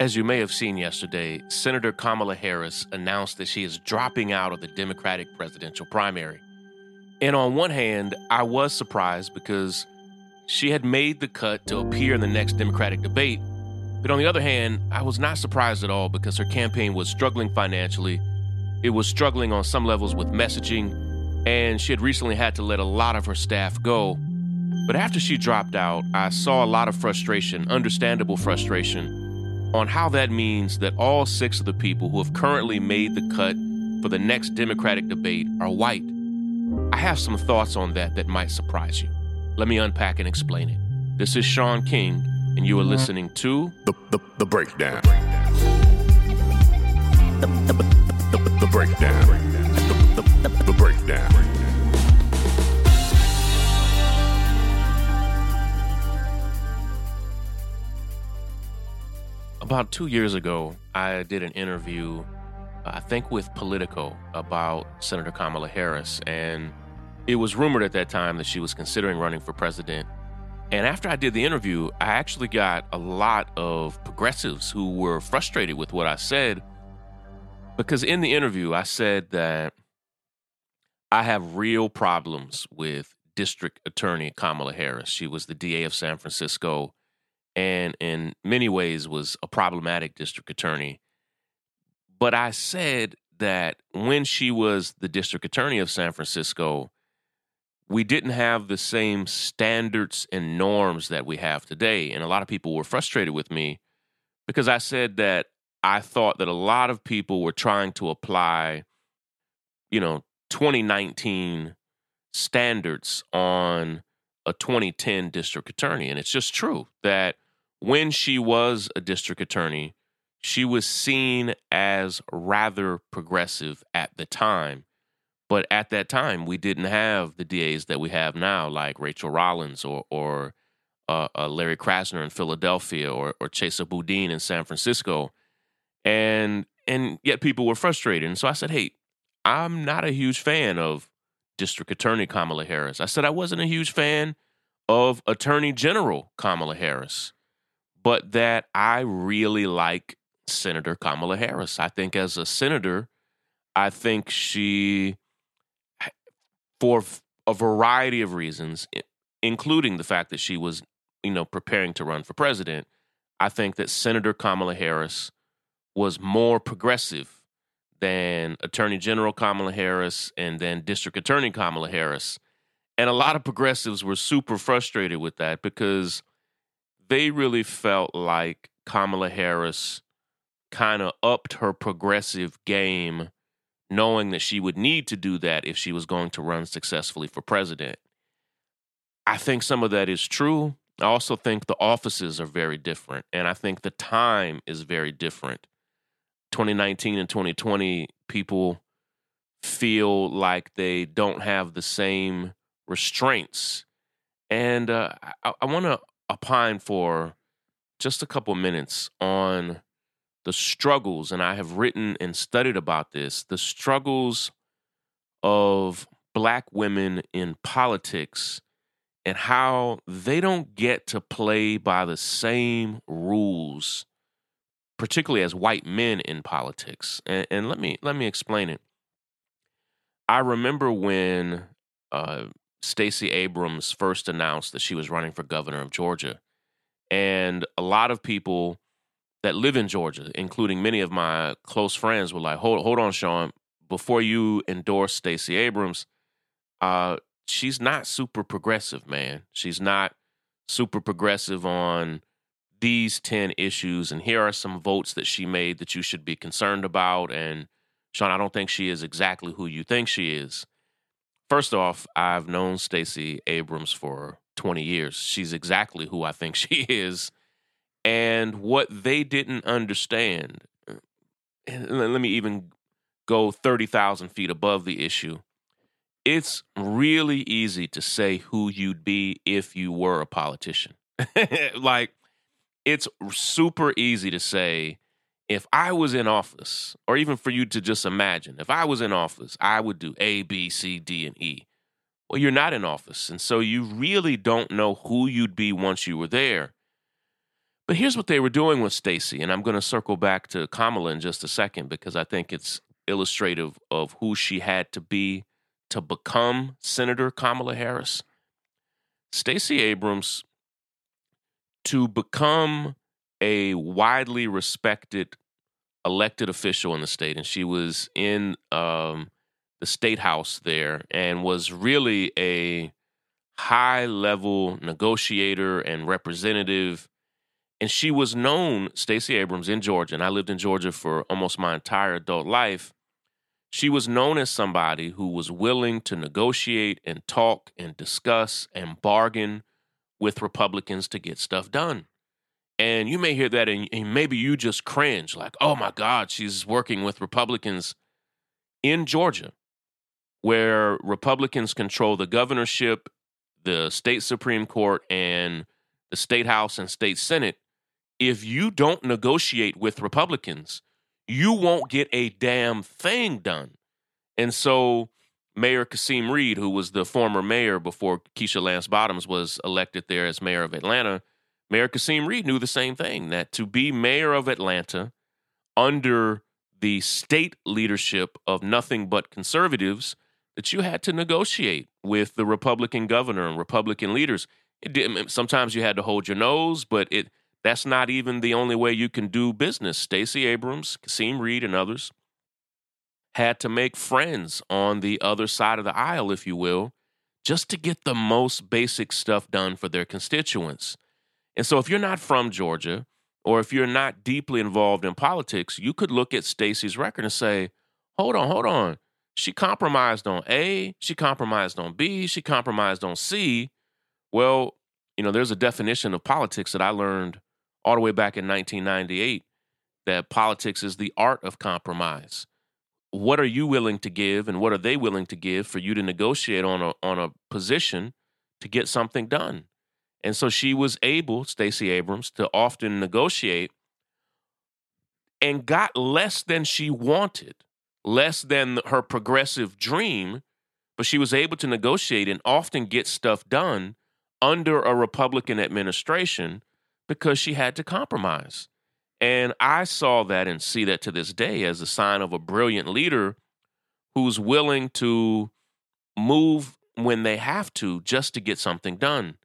As you may have seen yesterday, Senator Kamala Harris announced that she is dropping out of the Democratic presidential primary. And on one hand, I was surprised because she had made the cut to appear in the next Democratic debate. But on the other hand, I was not surprised at all because her campaign was struggling financially. It was struggling on some levels with messaging, and she had recently had to let a lot of her staff go. But after she dropped out, I saw a lot of frustration, understandable frustration on how that means that all six of the people who have currently made the cut for the next Democratic debate are white. I have some thoughts on that that might surprise you. Let me unpack and explain it. This is Shaun King, and you are listening to The, the, the breakdown. The, the, the, the breakdown. The, the, the, the breakdown. About two years ago, I did an interview, I think with Politico, about Senator Kamala Harris. And it was rumored at that time that she was considering running for president. And after I did the interview, I actually got a lot of progressives who were frustrated with what I said. Because in the interview, I said that I have real problems with District Attorney Kamala Harris. She was the DA of San Francisco and in many ways was a problematic district attorney. But I said that when she was the district attorney of San Francisco, we didn't have the same standards and norms that we have today. And a lot of people were frustrated with me because I said that I thought that a lot of people were trying to apply, you know, 2019 standards on a 2010 district attorney. And it's just true that when she was a district attorney, she was seen as rather progressive at the time. But at that time, we didn't have the DAs that we have now, like Rachael Rollins or, or uh, uh, Larry Krasner in Philadelphia or, or Chesa Boudin in San Francisco. And, and yet people were frustrated. And so I said, hey, I'm not a huge fan of District Attorney Kamala Harris. I said I wasn't a huge fan of Attorney General Kamala Harris but that I really like Senator Kamala Harris. I think as a senator, I think she, for a variety of reasons, including the fact that she was, you know, preparing to run for president, I think that Senator Kamala Harris was more progressive than Attorney General Kamala Harris and then District Attorney Kamala Harris. And a lot of progressives were super frustrated with that because they really felt like Kamala Harris kind of upped her progressive game, knowing that she would need to do that if she was going to run successfully for president. I think some of that is true. I also think the offices are very different, and I think the time is very different. 2019 and 2020, people feel like they don't have the same restraints. And uh, I, I want to opine for just a couple minutes on the struggles, and I have written and studied about this the struggles of black women in politics and how they don't get to play by the same rules particularly as white men in politics and, and let me let me explain it i remember when uh, Stacey Abrams first announced that she was running for governor of Georgia. And a lot of people that live in Georgia, including many of my close friends, were like, hold, hold on, Shaun. before you endorse Stacey Abrams, uh, she's not super progressive, man. She's not super progressive on these 10 issues. And here are some votes that she made that you should be concerned about. And Shaun, I don't think she is exactly who you think she is. First off, I've known Stacey Abrams for 20 years. She's exactly who I think she is. And what they didn't understand, uh, let me even go 30,000 feet above the issue. It's really easy to say who you'd be if you were a politician. like, it's super easy to say, if I was in office, or even for you to just imagine, if I was in office, I would do A, B, C, D, and E. Well, you're not in office. And so you really don't know who you'd be once you were there. But here's what they were doing with Stacey, and I'm going to circle back to Kamala in just a second because I think it's illustrative of who she had to be to become Senator Kamala Harris. Stacey Abrams, to become a widely respected elected official in the state, and she was in um, the state house there and was really a high level negotiator and representative. And she was known, Stacey Abrams, in Georgia, and I lived in Georgia for almost my entire adult life. She was known as somebody who was willing to negotiate and talk and discuss and bargain with Republicans to get stuff done. And you may hear that and, and maybe you just cringe, like, oh my God, she's working with Republicans in Georgia, where Republicans control the governorship, the state Supreme Court, and the state House and state Senate. If you don't negotiate with Republicans, you won't get a damn thing done. And so Mayor Kasim Reed, who was the former mayor before Keisha Lance Bottoms was elected there as mayor of Atlanta, Mayor Kasim Reed knew the same thing that to be mayor of Atlanta under the state leadership of nothing but conservatives, that you had to negotiate with the Republican governor and Republican leaders. It, didn't, sometimes you had to hold your nose, but it that's not even the only way you can do business. Stacey Abrams, Kasim Reed, and others had to make friends on the other side of the aisle, if you will, just to get the most basic stuff done for their constituents. And so, if you're not from Georgia, or if you're not deeply involved in politics, you could look at Stacey's record and say, hold on, hold on. She compromised on A, she compromised on B, she compromised on C. Well, you know, there's a definition of politics that I learned all the way back in 1998 that politics is the art of compromise. What are you willing to give and what are they willing to give for you to negotiate on a on a position to get something done? And so she was able, Stacey Abrams, to often negotiate and got less than she wanted, less than her progressive dream, but she was able to negotiate and often get stuff done under a Republican administration because she had to compromise. And I saw that and see that to this day as a sign of a brilliant leader who's willing to move when they have to just to get something done.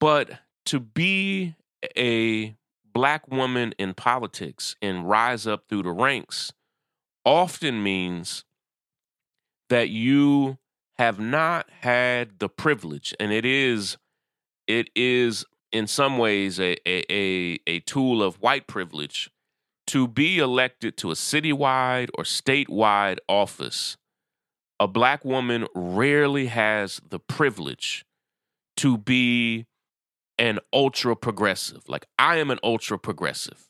But to be a black woman in politics and rise up through the ranks often means that you have not had the privilege and it is it is in some ways a, a, a, tool of white privilege to be elected to a citywide or statewide office. A black woman rarely has the privilege to be an ultra progressive. Like, I am an ultra progressive.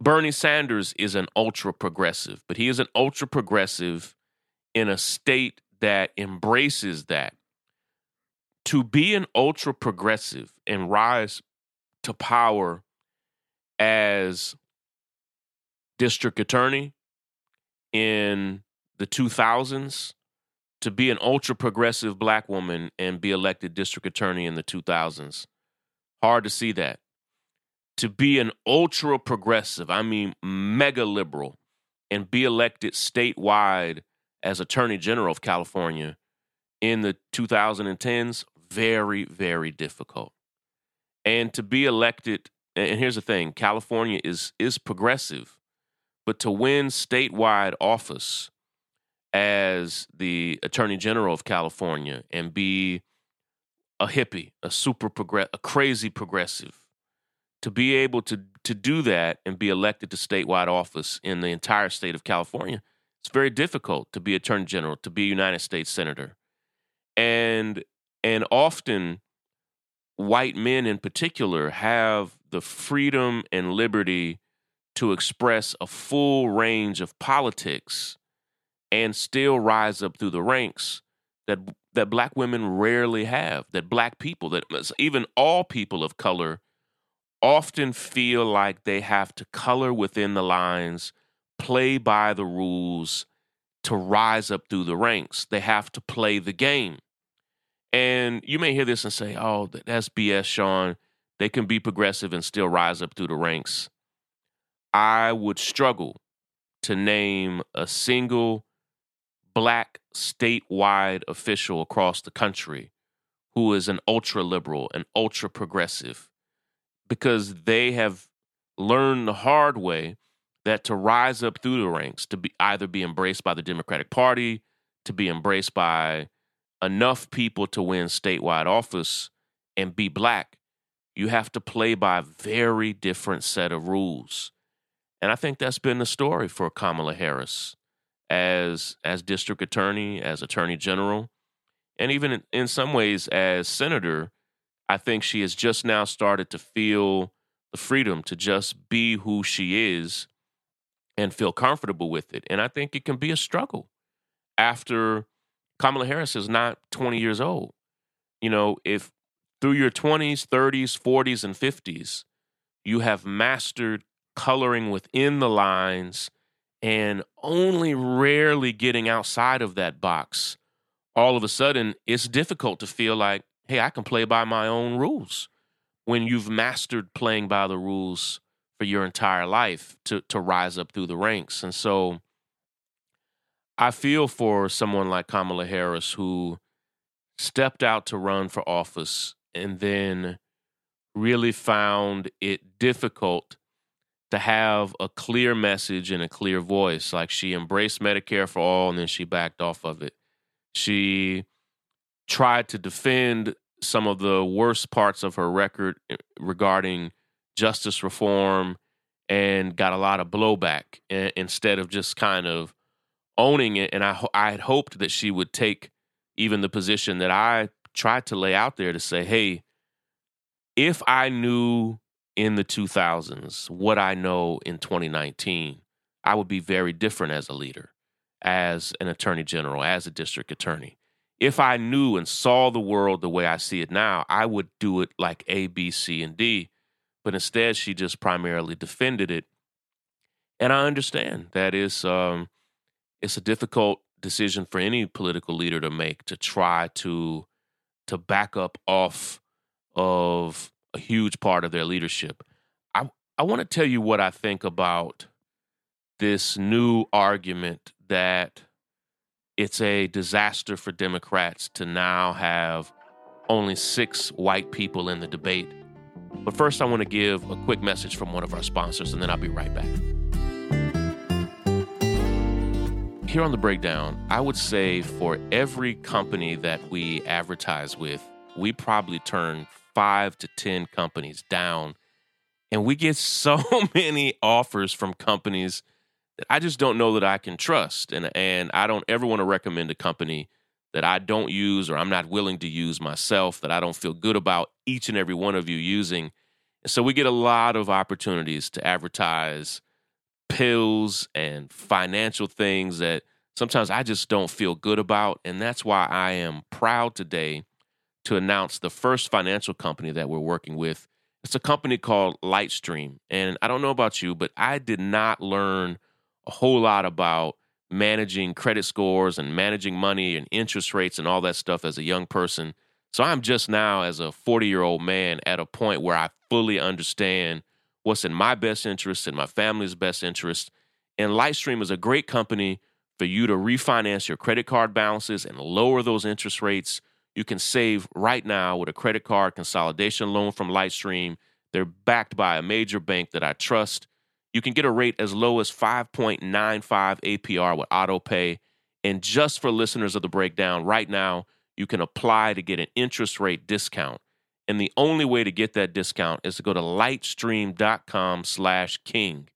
Bernie Sanders is an ultra progressive, but he is an ultra progressive in a state that embraces that to be an ultra progressive and rise to power as district attorney in the 2000s to be an ultra progressive black woman and be elected district attorney in the 2000s hard to see that. To be an ultra progressive i mean mega liberal and be elected statewide as attorney general of california in the 2010s very, very difficult. And to be elected, and here's the thing California is, is progressive, but to win statewide office as the Attorney General of California and be a hippie, a super progress, a crazy progressive, to be able to to do that and be elected to statewide office in the entire state of California, it's very difficult to be Attorney General, to be United States Senator. And and often, white men in particular have the freedom and liberty to express a full range of politics and still rise up through the ranks that that black women rarely have that black people that even all people of color often feel like they have to color within the lines play by the rules to rise up through the ranks. They have to play the game and you may hear this and say, oh, that's BS, Shaun. they can be progressive and still rise up through the ranks. I would struggle to name a single black statewide official across the country who is an ultra liberal, an ultra progressive, because they have learned the hard way that to rise up through the ranks, to be either be embraced by the Democratic Party, to be embraced by enough people to win statewide office and be black, you have to play by a very different set of rules. And I think that's been the story for Kamala Harris as as district attorney, as attorney general, and even in, some ways as senator. I think she has just now started to feel the freedom to just be who she is and feel comfortable with it. And I think it can be a struggle after Kamala Harris is not 20 years old. You know, if through your 20s, 30s, 40s, and 50s, you have mastered coloring within the lines and only rarely getting outside of that box, all of a sudden it's difficult to feel like, hey, I can play by my own rules. When you've mastered playing by the rules for your entire life to to rise up through the ranks. And so I feel for someone like Kamala Harris who stepped out to run for office and then really found it difficult to have a clear message and a clear voice. Like she embraced Medicare for all and then she backed off of it. She tried to defend some of the worst parts of her record eh, regarding justice reform and got a lot of blowback instead of just kind of owning it. And I, I had hoped that she would take even the position that I tried to lay out there to say, hey, if I knew in the 2000s what I know in 2019, I would be very different as a leader, as an attorney general, as a district attorney. If I knew and saw the world the way I see it now, I would do it like A, B, C, and D. But instead, she just primarily defended it. And I understand that is um, it's a difficult decision for any political leader to make to try to to back up off of a huge part of their leadership. I I want to tell you what I think about this new argument that it's a disaster for Democrats to now have only six white people in the debate. But first, I want to give a quick message from one of our sponsors, and then I'll be right back. Here on the breakdown, I would say for every company that we advertise with, we probably turn five to 10 companies down. And we get so many offers from companies that I just don't know that I can trust. And, and I don't ever want to recommend a company that I don't use or I'm not willing to use myself, that I don't feel good about each and every one of you using. And so we get a lot of opportunities to advertise pills and financial things that sometimes I just don't feel good about. And that's why I am proud today to announce the first financial company that we're working with. It's a company called Lightstream. And I don't know about you, but I did not learn a whole lot about managing credit scores and managing money and interest rates and all that stuff as a young person. So I'm just now, as a 40 year old man, at a point where I fully understand what's in my best interest and my family's best interest. And Lightstream is a great company for you to refinance your credit card balances and lower those interest rates you can save right now with a credit card consolidation loan from Lightstream. They're backed by a major bank that I trust. You can get a rate as low as 5.95 APR with AutoPay. And just for listeners of the breakdown, right now, you can apply to get an interest rate discount. And the only way to get that discount is to go to lightstream.com slash king.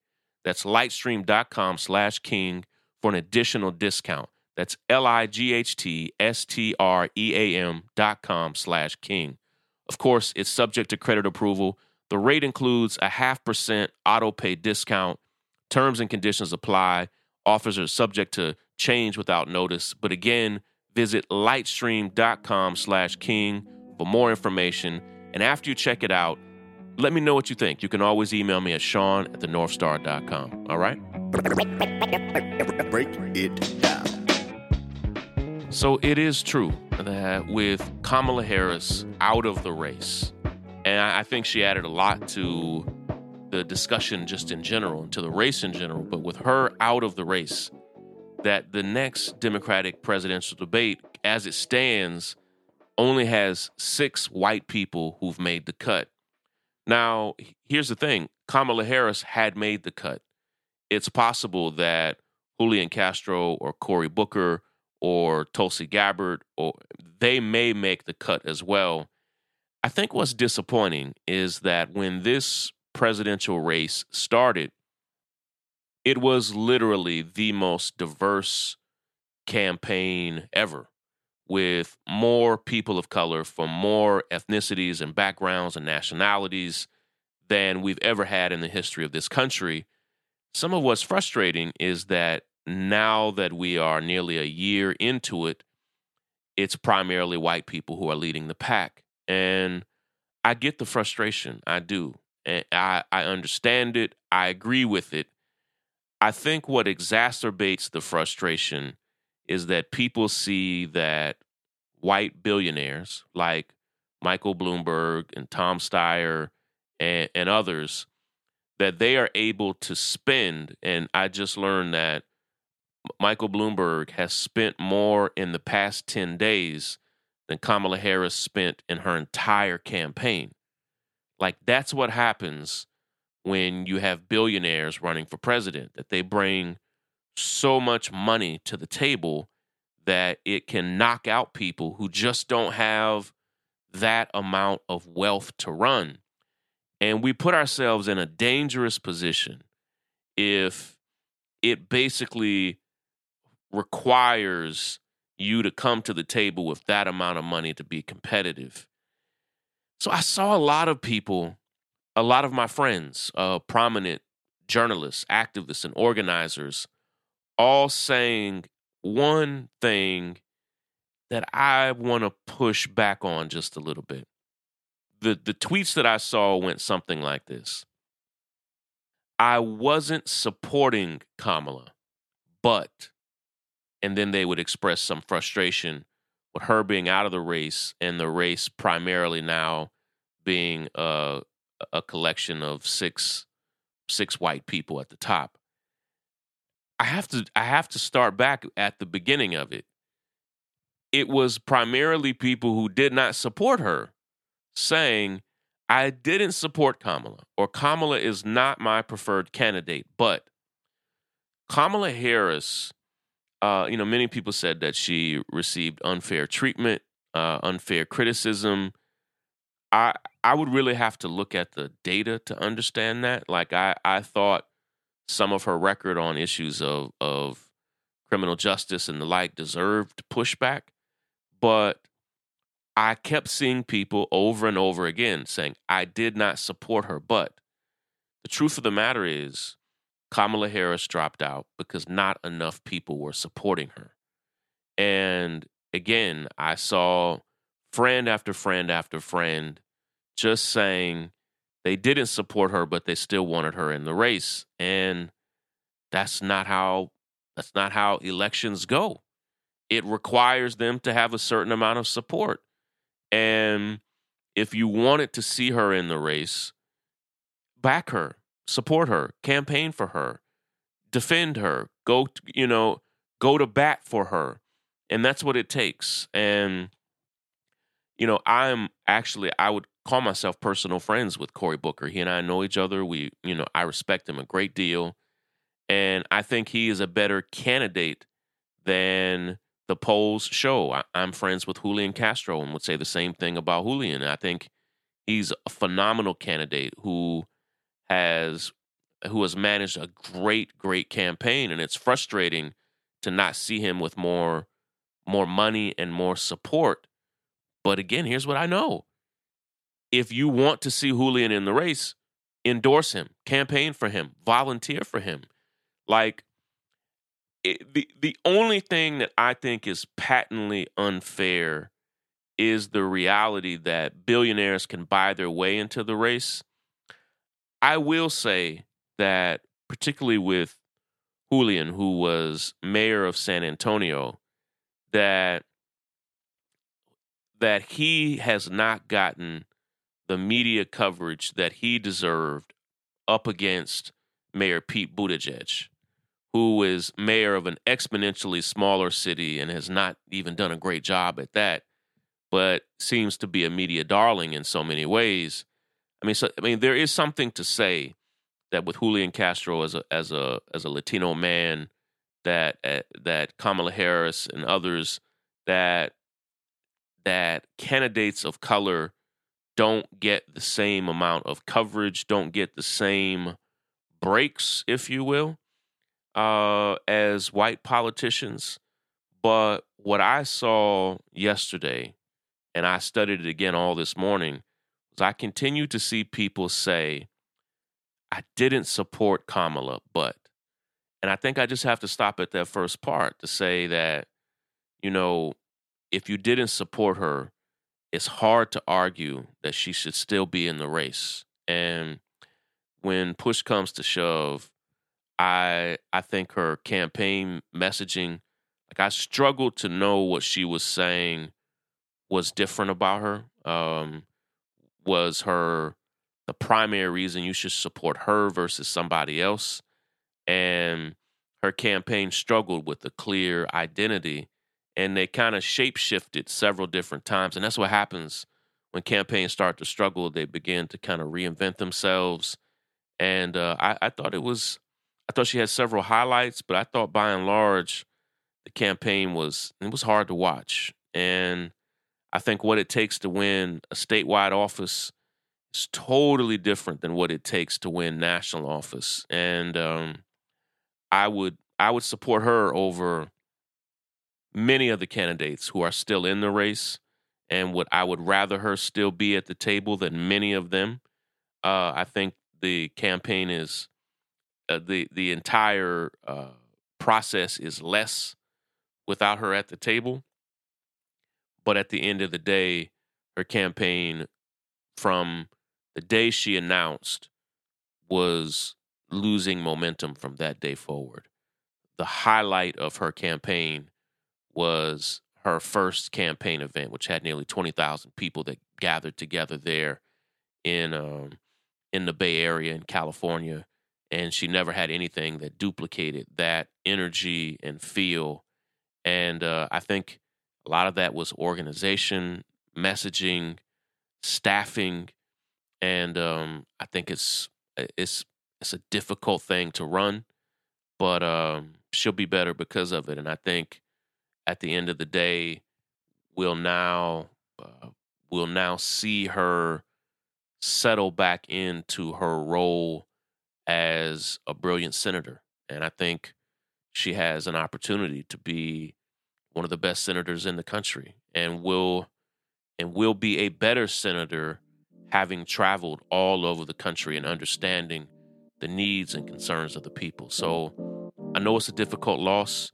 That's lightstream.com slash king for an additional discount. That's L-I-G-H-T-S-T-R-E-A-M dot com slash king. Of course, it's subject to credit approval. The rate includes a half percent auto pay discount. Terms and conditions apply. Offers are subject to change without notice. But again, visit lightstream.com slash king for more information. And after you check it out, let me know what you think. You can always email me at Shaun at thenorthstar.com. All right? Break it down. So it is true that with Kamala Harris out of the race And I, I think she added a lot to the discussion just in general, and to the race in general. But with her out of the race, that the next Democratic presidential debate, as it stands, only has six white people who've made the cut. Now, here's the thing Kamala Harris had made the cut. It's possible that Julian Castro or Cory Booker or Tulsi Gabbard or they may make the cut as well. I think what's disappointing is that when this presidential race started, it was literally the most diverse campaign ever with more people of color from more ethnicities and backgrounds and nationalities than we've ever had in the history of this country. Some of what's frustrating is that now that we are nearly a year into it, it's primarily white people who are leading the pack. And I get the frustration. I do. And I, I understand it. I agree with it. I think what exacerbates the frustration is that people see that white billionaires like Michael Bloomberg and Tom Steyer and, and others that they are able to spend. And I just learned that Michael Bloomberg has spent more in the past 10 days than Kamala Harris spent in her entire campaign. Like, that's what happens when you have billionaires running for president, that they bring so much money to the table that it can knock out people who just don't have that amount of wealth to run. And we put ourselves in a dangerous position if it basically requires you to come to the table with that amount of money to be competitive. So I saw a lot of people a lot of my friends, uh, prominent journalists, activists, and organizers, all saying one thing that I want to push back on just a little bit. The, the tweets that I saw went something like this I wasn't supporting Kamala, but, and then they would express some frustration with her being out of the race and the race primarily now being uh, a collection of six six white people at the top. I have to I have to start back at the beginning of it. It was primarily people who did not support her saying I didn't support Kamala or Kamala is not my preferred candidate, but Kamala Harris uh, you know, many people said that she received unfair treatment, uh, unfair criticism. I I would really have to look at the data to understand that. Like I, I thought some of her record on issues of of criminal justice and the like deserved pushback, but I kept seeing people over and over again saying I did not support her. But the truth of the matter is, Kamala Harris dropped out because not enough people were supporting her. And again, I saw friend after friend after friend just saying they didn't support her, but they still wanted her in the race. And that's not how that's not how elections go. It requires them to have a certain amount of support. And if you wanted to see her in the race, back her, support her, campaign for her, defend her, go, you know, go to bat for her. And that's what it takes. And you know, I'm actually I would call myself personal friends with Cory Booker. He and I know each other. We, you know, I respect him a great deal. And I think he is a better candidate than the polls show. I, am friends with Julian Castro and would say the same thing about Julian. I think he's a phenomenal candidate who has who has managed a great, great campaign. And it's frustrating to not see him with more more money and more support. But again, here's what I know if you want to see Julian in the race, endorse him, campaign for him, volunteer for him. Like it, the the only thing that I think is patently unfair is the reality that billionaires can buy their way into the race. I will say that particularly with Julian who was mayor of San Antonio that that he has not gotten the media coverage that he deserved up against Mayor Pete Buttigieg, who is mayor of an exponentially smaller city and has not even done a great job at that, but seems to be a media darling in so many ways. I mean, so, I mean, there is something to say that with Julian Castro as a as a as a Latino man, that uh, that Kamala Harris and others that that candidates of color don't get the same amount of coverage, don't get the same breaks, if you will, uh, as white politicians. But what I saw yesterday, and I studied it again all this morning, was I continue to see people say, I didn't support Kamala, but. And I think I just have to stop at that first part to say that, you know, if you didn't support her, it's hard to argue that she should still be in the race. And when push comes to shove, I I think her campaign messaging, like I struggled to know what she was saying was different about her. Um, was her the primary reason you should support her versus somebody else? And her campaign struggled with a clear identity and they kind of shapeshifted several different times. And that's what happens when campaigns start to struggle. They begin to kind of reinvent themselves. And uh, I, I thought it was, I thought she had several highlights, but I thought by and large, the campaign was, it was hard to watch. And I think what it takes to win a statewide office is totally different than what it takes to win national office. And um, I would, I would support her over many of the candidates who are still in the race, and would I would rather her still be at the table than many of them. Uh, I think the campaign is uh, the the entire uh, process is less without her at the table. But at the end of the day, her campaign from the day she announced was losing momentum from that day forward. The highlight of her campaign was her first campaign event, which had nearly 20,000 people that gathered together there in um, in the Bay Area in California. And she never had anything that duplicated that energy and feel. And uh, I think a lot of that was organization, messaging, staffing, and um, I think it's it's it's a difficult thing to run, but um, she'll be better because of it. And I think at the end of the day will now uh, will now see her settle back into her role as a brilliant senator and i think she has an opportunity to be one of the best senators in the country and will and will be a better senator having traveled all over the country and understanding the needs and concerns of the people. So i know it's a difficult loss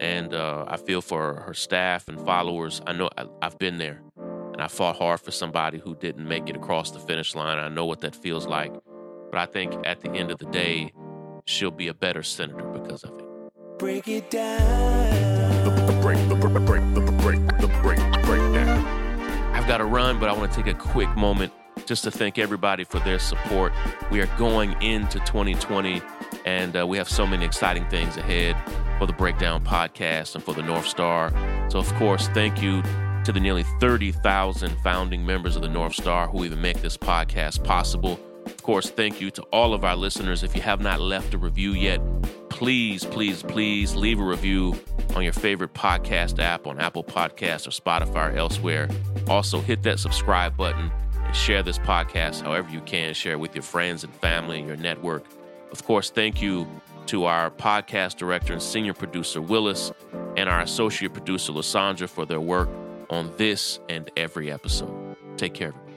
and uh, I feel for her staff and followers. I know I, I've been there, and I fought hard for somebody who didn't make it across the finish line. I know what that feels like, but I think at the end of the day, she'll be a better senator because of it. Break it down. The, the break, the break, break, break, the breakdown. I've got to run, but I want to take a quick moment just to thank everybody for their support. We are going into 2020, and uh, we have so many exciting things ahead for the Breakdown podcast and for the North Star. So, of course, thank you to the nearly 30,000 founding members of the North Star who even make this podcast possible. Of course, thank you to all of our listeners. If you have not left a review yet, please, please, please leave a review on your favorite podcast app on Apple Podcasts or Spotify or elsewhere. Also, hit that subscribe button and share this podcast however you can. Share it with your friends and family and your network. Of course, thank you to our podcast director and senior producer, Willis, and our associate producer, Lysandra, for their work on this and every episode. Take care, everybody.